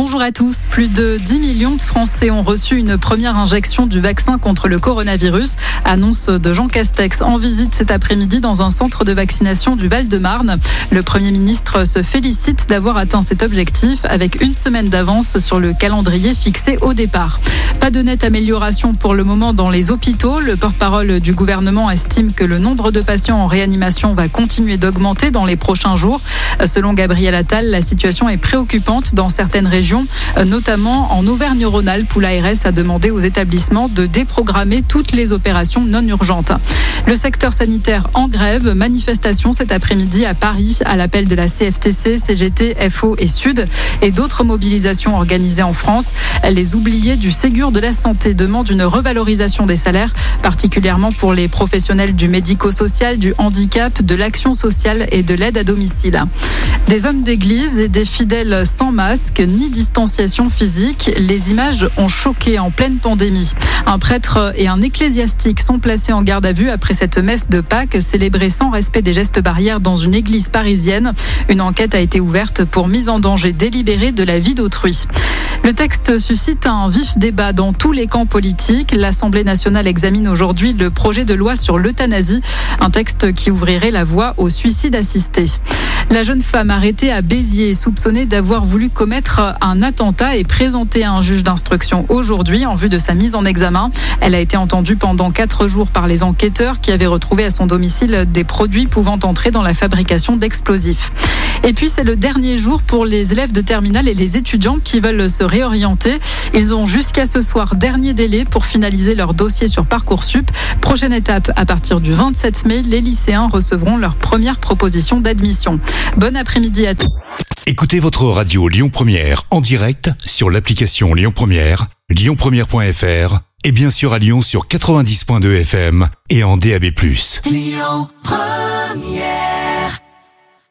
Bonjour à tous. Plus de 10 millions de Français ont reçu une première injection du vaccin contre le coronavirus. Annonce de Jean Castex en visite cet après-midi dans un centre de vaccination du Val-de-Marne. Le Premier ministre se félicite d'avoir atteint cet objectif avec une semaine d'avance sur le calendrier fixé au départ. Pas de nette amélioration pour le moment dans les hôpitaux. Le porte-parole du gouvernement estime que le nombre de patients en réanimation va continuer d'augmenter dans les prochains jours. Selon Gabriel Attal, la situation est préoccupante dans certaines régions région notamment en Auvergne-Rhône-Alpes où l'ARS a demandé aux établissements de déprogrammer toutes les opérations non urgentes. Le secteur sanitaire en grève, manifestation cet après-midi à Paris à l'appel de la CFTC, CGT, FO et Sud et d'autres mobilisations organisées en France. Les oubliés du Ségur de la santé demandent une revalorisation des salaires, particulièrement pour les professionnels du médico-social, du handicap, de l'action sociale et de l'aide à domicile. Des hommes d'église et des fidèles sans masque ni distanciation physique. Les images ont choqué en pleine pandémie. Un prêtre et un ecclésiastique sont placés en garde à vue après cette messe de Pâques célébrée sans respect des gestes barrières dans une église parisienne. Une enquête a été ouverte pour mise en danger délibérée de la vie d'autrui. Le texte suscite un vif débat dans tous les camps politiques. L'Assemblée nationale examine aujourd'hui le projet de loi sur l'euthanasie, un texte qui ouvrirait la voie au suicide assisté. La jeune femme arrêtée à Béziers, soupçonnée d'avoir voulu commettre un attentat, est présentée à un juge d'instruction aujourd'hui en vue de sa mise en examen. Elle a été entendue pendant quatre jours par les enquêteurs qui avaient retrouvé à son domicile des produits pouvant entrer dans la fabrication d'explosifs. Et puis c'est le dernier jour pour les élèves de terminale et les étudiants qui veulent se réorienter. Ils ont jusqu'à ce soir dernier délai pour finaliser leur dossier sur Parcoursup. Prochaine étape, à partir du 27 mai, les lycéens recevront leur première proposition d'admission. Bon après-midi à tous. Écoutez votre radio Lyon Première en direct sur l'application Lyon Première, lyonpremière.fr et bien sûr à Lyon sur 90.2 FM et en DAB+. Lyon Première